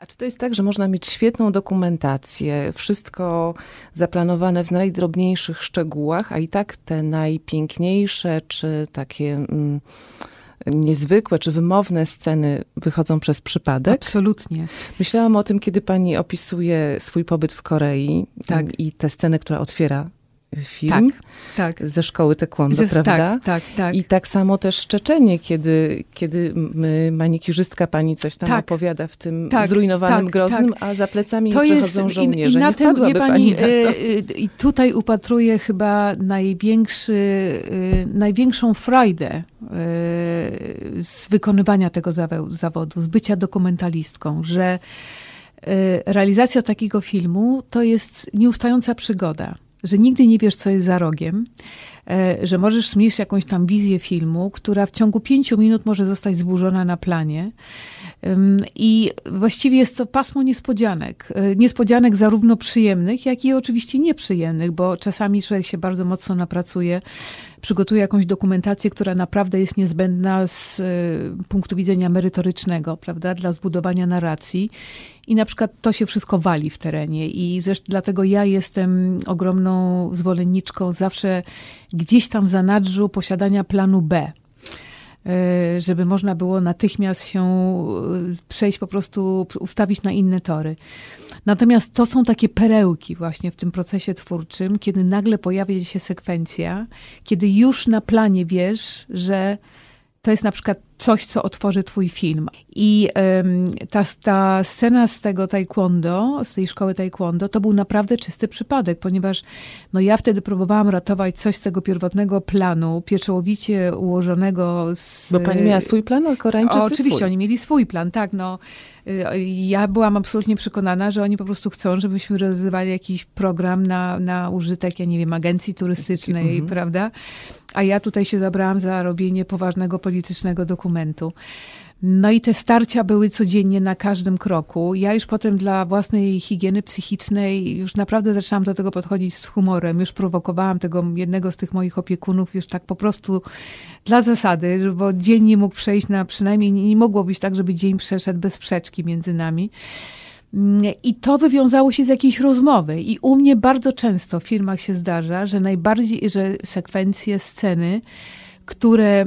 A czy to jest tak, że można mieć świetną dokumentację, wszystko zaplanowane w najdrobniejszych szczegółach, a i tak te najpiękniejsze, czy takie mm, niezwykłe, czy wymowne sceny wychodzą przez przypadek? Absolutnie. Myślałam o tym, kiedy pani opisuje swój pobyt w Korei Tak. i tę scenę, która otwiera film Tak, tak. ze szkoły taekwondo, Ze- prawda? Tak, tak, tak. I tak samo też szczeczenie, kiedy, kiedy m- manikiurzystka pani coś tam Tak. opowiada w tym Tak, zrujnowanym tak, Groznym, tak. a za plecami To przechodzą jest, żołnierze. I, i na Nie tym, pani, pani na y, y, i tutaj upatruję chyba największy, y, największą frajdę z wykonywania tego zawodu, z bycia dokumentalistką, że realizacja takiego filmu to jest nieustająca przygoda, że nigdy nie wiesz, co jest za rogiem, e, że możesz mieć jakąś tam wizję filmu, która w ciągu pięciu minut może zostać zburzona na planie. I właściwie jest to pasmo niespodzianek. E, Niespodzianek zarówno przyjemnych, jak i oczywiście nieprzyjemnych, bo czasami człowiek się bardzo mocno napracuje, przygotuje jakąś dokumentację, która naprawdę jest niezbędna z e, punktu widzenia merytorycznego, prawda, dla zbudowania narracji. I na przykład to się wszystko wali w terenie. I zresztą dlatego ja jestem ogromną zwolenniczką zawsze gdzieś tam w zanadrzu posiadania planu B żeby można było natychmiast się e, przejść, po prostu ustawić na inne tory. Natomiast to są takie perełki właśnie w tym procesie twórczym, kiedy nagle pojawia się sekwencja, kiedy już na planie wiesz, że to jest na przykład coś, co otworzy twój film. I ta, ta scena z tego taekwondo, z tej szkoły taekwondo, to był naprawdę czysty przypadek, ponieważ no ja wtedy próbowałam ratować coś z tego pierwotnego planu, pieczołowicie ułożonego z... Bo pani miała swój plan, a Koreańczycy oczywiście, swój. oni mieli swój plan, tak, no. Ja byłam absolutnie przekonana, że oni po prostu chcą, żebyśmy realizowali jakiś program na, na użytek, ja nie wiem, agencji turystycznej, Mhm. prawda? A ja tutaj się zabrałam za robienie poważnego politycznego dokumentu. No i te starcia były codziennie na każdym kroku. Ja już potem dla własnej higieny psychicznej już naprawdę zaczęłam do tego podchodzić z humorem. Już prowokowałam tego jednego z tych moich opiekunów już tak po prostu dla zasady, bo dzień nie mógł przejść na przynajmniej nie mogło być tak, żeby dzień przeszedł bez sprzeczki między nami. Mm, I to wywiązało się z jakiejś rozmowy. I u mnie bardzo często w filmach się zdarza, że najbardziej, że sekwencje, sceny, które.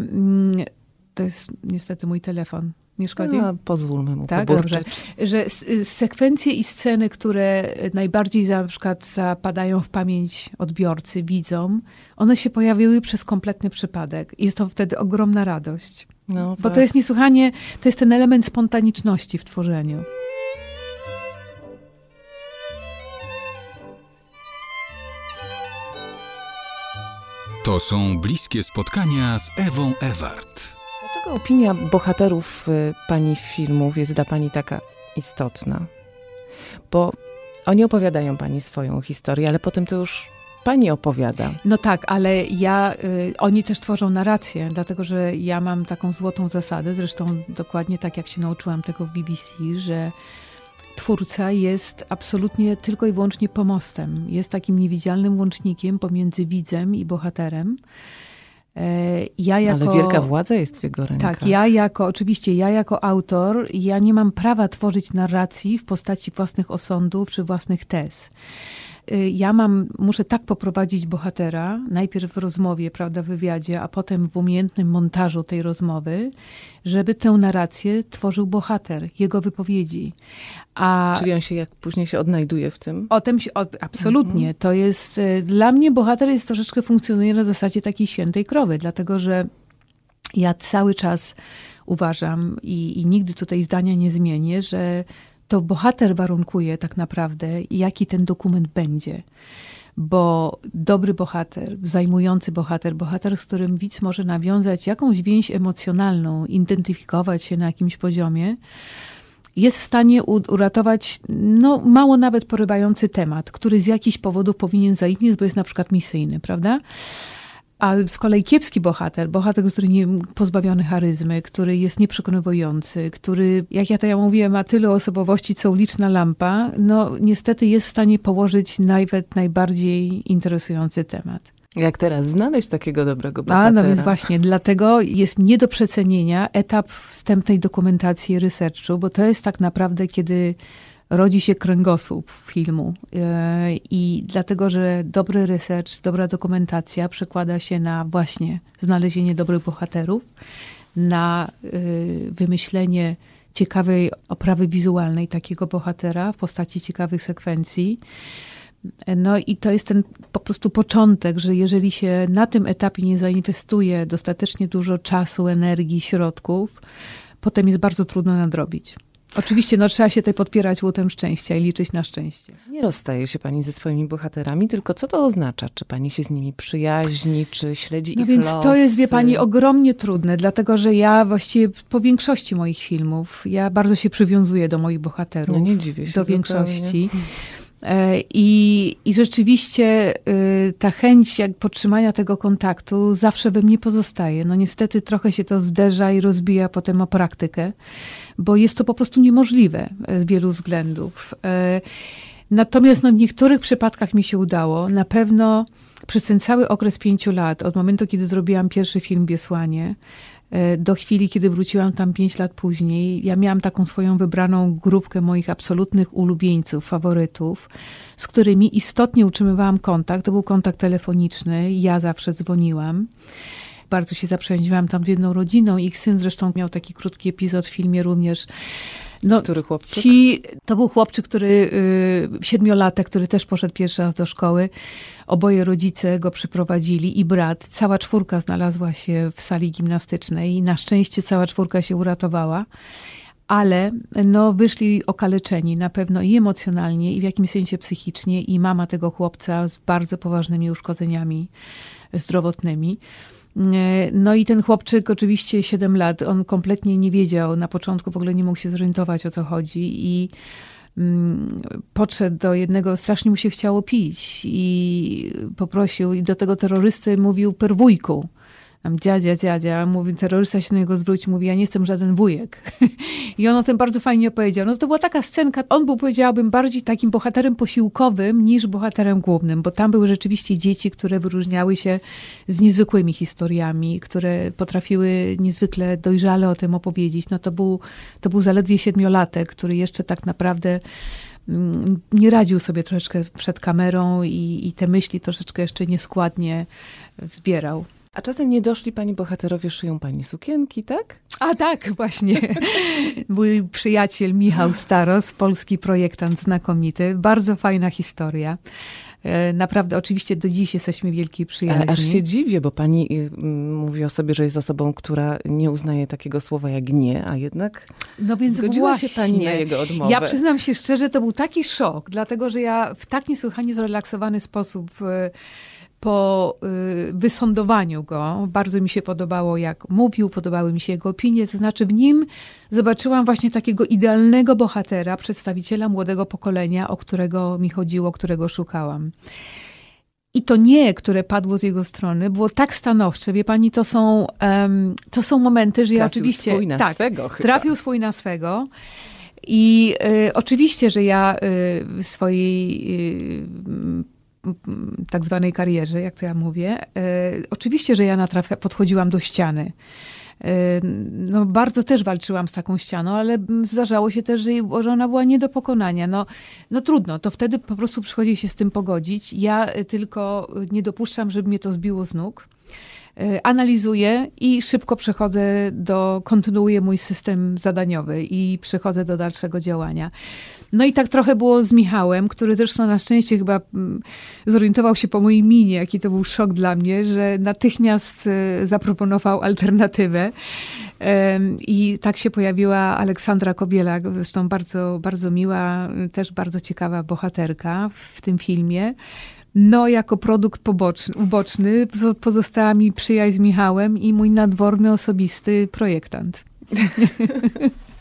To jest niestety mój telefon. Nie szkodzi? A, pozwólmy mu Tak, poburczyć. dobrze. Że s- y, sekwencje i sceny, które najbardziej za, na przykład zapadają w pamięć odbiorcy, widzom, one się pojawiły przez kompletny przypadek. Jest to wtedy ogromna radość. No, Bo to jest niesłychanie, to jest ten element spontaniczności w tworzeniu. To są bliskie spotkania z Ewą Ewart. Dlaczego opinia bohaterów y, pani filmów jest dla pani taka istotna? Bo oni opowiadają pani swoją historię, ale potem to już pani opowiada. No tak, ale ja, y, oni też tworzą narrację, dlatego że ja mam taką złotą zasadę, zresztą dokładnie tak jak się nauczyłam tego w BBC, że twórca jest absolutnie tylko i wyłącznie pomostem. Jest takim niewidzialnym łącznikiem pomiędzy widzem i bohaterem. E, Ja jako... Ale wielka władza jest w jego rękach. Tak, ja jako, oczywiście, ja jako autor, ja nie mam prawa tworzyć narracji w postaci własnych osądów czy własnych tez. Y, Ja mam, muszę tak poprowadzić bohatera, najpierw w rozmowie, prawda, w wywiadzie, a potem w umiejętnym montażu tej rozmowy, żeby tę narrację tworzył bohater, jego wypowiedzi. A Czyli on się jak później się odnajduje w tym. o tym się, o, absolutnie. To jest, e, dla mnie bohater jest troszeczkę funkcjonuje na zasadzie takiej świętej krowy, dlatego że ja cały czas uważam i, i nigdy tutaj zdania nie zmienię, że to bohater warunkuje tak naprawdę, jaki ten dokument będzie. Bo dobry bohater, zajmujący bohater, bohater, z którym widz może nawiązać jakąś więź emocjonalną, identyfikować się na jakimś poziomie, jest w stanie uratować no, mało nawet porywający temat, który z jakichś powodów powinien zaistnieć, bo jest na przykład misyjny, prawda? A z kolei kiepski bohater, bohater, który nie pozbawiony charyzmy, który jest nieprzekonywujący, który, jak ja to ja mówiłem, ma tyle osobowości, co uliczna lampa, no niestety jest w stanie położyć nawet najbardziej interesujący temat. Jak teraz znaleźć takiego dobrego bohatera? A, no więc właśnie, dlatego jest nie do przecenienia etap wstępnej dokumentacji researchu, bo to jest tak naprawdę, kiedy rodzi się kręgosłup filmu. E, I dlatego, że dobry research, dobra dokumentacja przekłada się na właśnie znalezienie dobrych bohaterów, na e, wymyślenie ciekawej oprawy wizualnej takiego bohatera w postaci ciekawych sekwencji. No i to jest ten po prostu początek, że jeżeli się na tym etapie nie zainwestuje dostatecznie dużo czasu, energii, środków, potem jest bardzo trudno nadrobić. Oczywiście no, trzeba się tutaj podpierać łotem szczęścia i liczyć na szczęście. Nie rozstaje się pani ze swoimi bohaterami, tylko co to oznacza? Czy pani się z nimi przyjaźni, czy śledzi no ich więc losy? to jest, wie pani, ogromnie trudne, dlatego że ja właściwie po większości moich filmów, ja bardzo się przywiązuję do moich bohaterów. No nie dziwię się Do zupełnie. większości. E, I, I rzeczywiście y, ta chęć jak podtrzymania tego kontaktu zawsze we mnie pozostaje. No niestety trochę się to zderza i rozbija potem o praktykę, bo jest to po prostu niemożliwe e, z wielu względów. E, Natomiast no, w niektórych przypadkach mi się udało. Na pewno przez ten cały okres pięciu lat, od momentu, kiedy zrobiłam pierwszy film Biesłanie, e, do chwili, kiedy wróciłam tam pięć lat później, ja miałam taką swoją wybraną grupkę moich absolutnych ulubieńców, faworytów, z którymi istotnie utrzymywałam kontakt. To był kontakt telefoniczny, ja zawsze dzwoniłam. Bardzo się zaprzyjaźniłam tam z jedną rodziną. Ich syn zresztą miał taki krótki epizod w filmie również. No, Który chłopczyk? Ci, to był chłopczyk, który, y, siedmiolatek, który też poszedł pierwszy raz do szkoły. Oboje rodzice go przyprowadzili i brat. Cała czwórka znalazła się w sali gimnastycznej i na szczęście cała czwórka się uratowała. Ale no, wyszli okaleczeni na pewno i emocjonalnie, i w jakimś sensie psychicznie, i mama tego chłopca z bardzo poważnymi uszkodzeniami zdrowotnymi. No i ten chłopczyk, oczywiście 7 lat, on kompletnie nie wiedział, na początku w ogóle nie mógł się zorientować o co chodzi i mm, podszedł do jednego, strasznie mu się chciało pić i poprosił, i do tego terrorysty mówił per wujku. Tam dziadzia, dziadzia, mówi, terrorysta się na niego zwrócił, mówi, ja nie jestem żaden wujek. I on o tym bardzo fajnie opowiedział. No to była taka scenka, on był, powiedziałabym, bardziej takim bohaterem posiłkowym niż bohaterem głównym, bo tam były rzeczywiście dzieci, które wyróżniały się z niezwykłymi historiami, które potrafiły niezwykle dojrzale o tym opowiedzieć. No to był, to był zaledwie siedmiolatek, który jeszcze tak naprawdę mm, nie radził sobie troszeczkę przed kamerą i, i te myśli troszeczkę jeszcze nieskładnie zbierał. A czasem nie doszli pani bohaterowie, szyją pani sukienki, tak? A tak, właśnie. Mój przyjaciel Michał Staros, polski projektant znakomity. Bardzo fajna historia. E, Naprawdę, oczywiście do dziś jesteśmy wielkiej przyjaźni. Ale aż się dziwię, bo pani y, mówi o sobie, że jest osobą, która nie uznaje takiego słowa jak nie, a jednak No więc zgodziła właśnie. się pani na jego odmowę. Ja przyznam się szczerze, to był taki szok, dlatego że ja w tak niesłychanie zrelaksowany sposób e, po y, wysądowaniu go, bardzo mi się podobało, jak mówił, podobały mi się jego opinie, to znaczy w nim zobaczyłam właśnie takiego idealnego bohatera, przedstawiciela młodego pokolenia, o którego mi chodziło, którego szukałam. I to nie, które padło z jego strony, było tak stanowcze. Wie pani, to są, em, to są momenty, że ja Trafił oczywiście. swój na tak, swego chyba. trafił swój na swego. I y, oczywiście, że ja y, w swojej y, tak zwanej karierze, jak to ja mówię, y, oczywiście, że ja natrafia, podchodziłam do ściany. Y, No, bardzo też walczyłam z taką ścianą, ale zdarzało się też, że, że ona była nie do pokonania. No, no trudno, to wtedy po prostu przychodzi się z tym pogodzić. Ja y, tylko nie dopuszczam, żeby mnie to zbiło z nóg. Analizuję i szybko przechodzę do, kontynuuję mój system zadaniowy i przechodzę do dalszego działania. No i tak trochę było z Michałem, który zresztą na szczęście chyba mm, zorientował się po mojej minie, jaki to był szok dla mnie, że natychmiast y, zaproponował alternatywę. I tak się pojawiła Aleksandra Kobielak, zresztą bardzo, bardzo miła, też bardzo ciekawa bohaterka w tym filmie. No, jako produkt poboczny, uboczny pozo- pozostała mi przyjaźń z Michałem i mój nadworny osobisty projektant.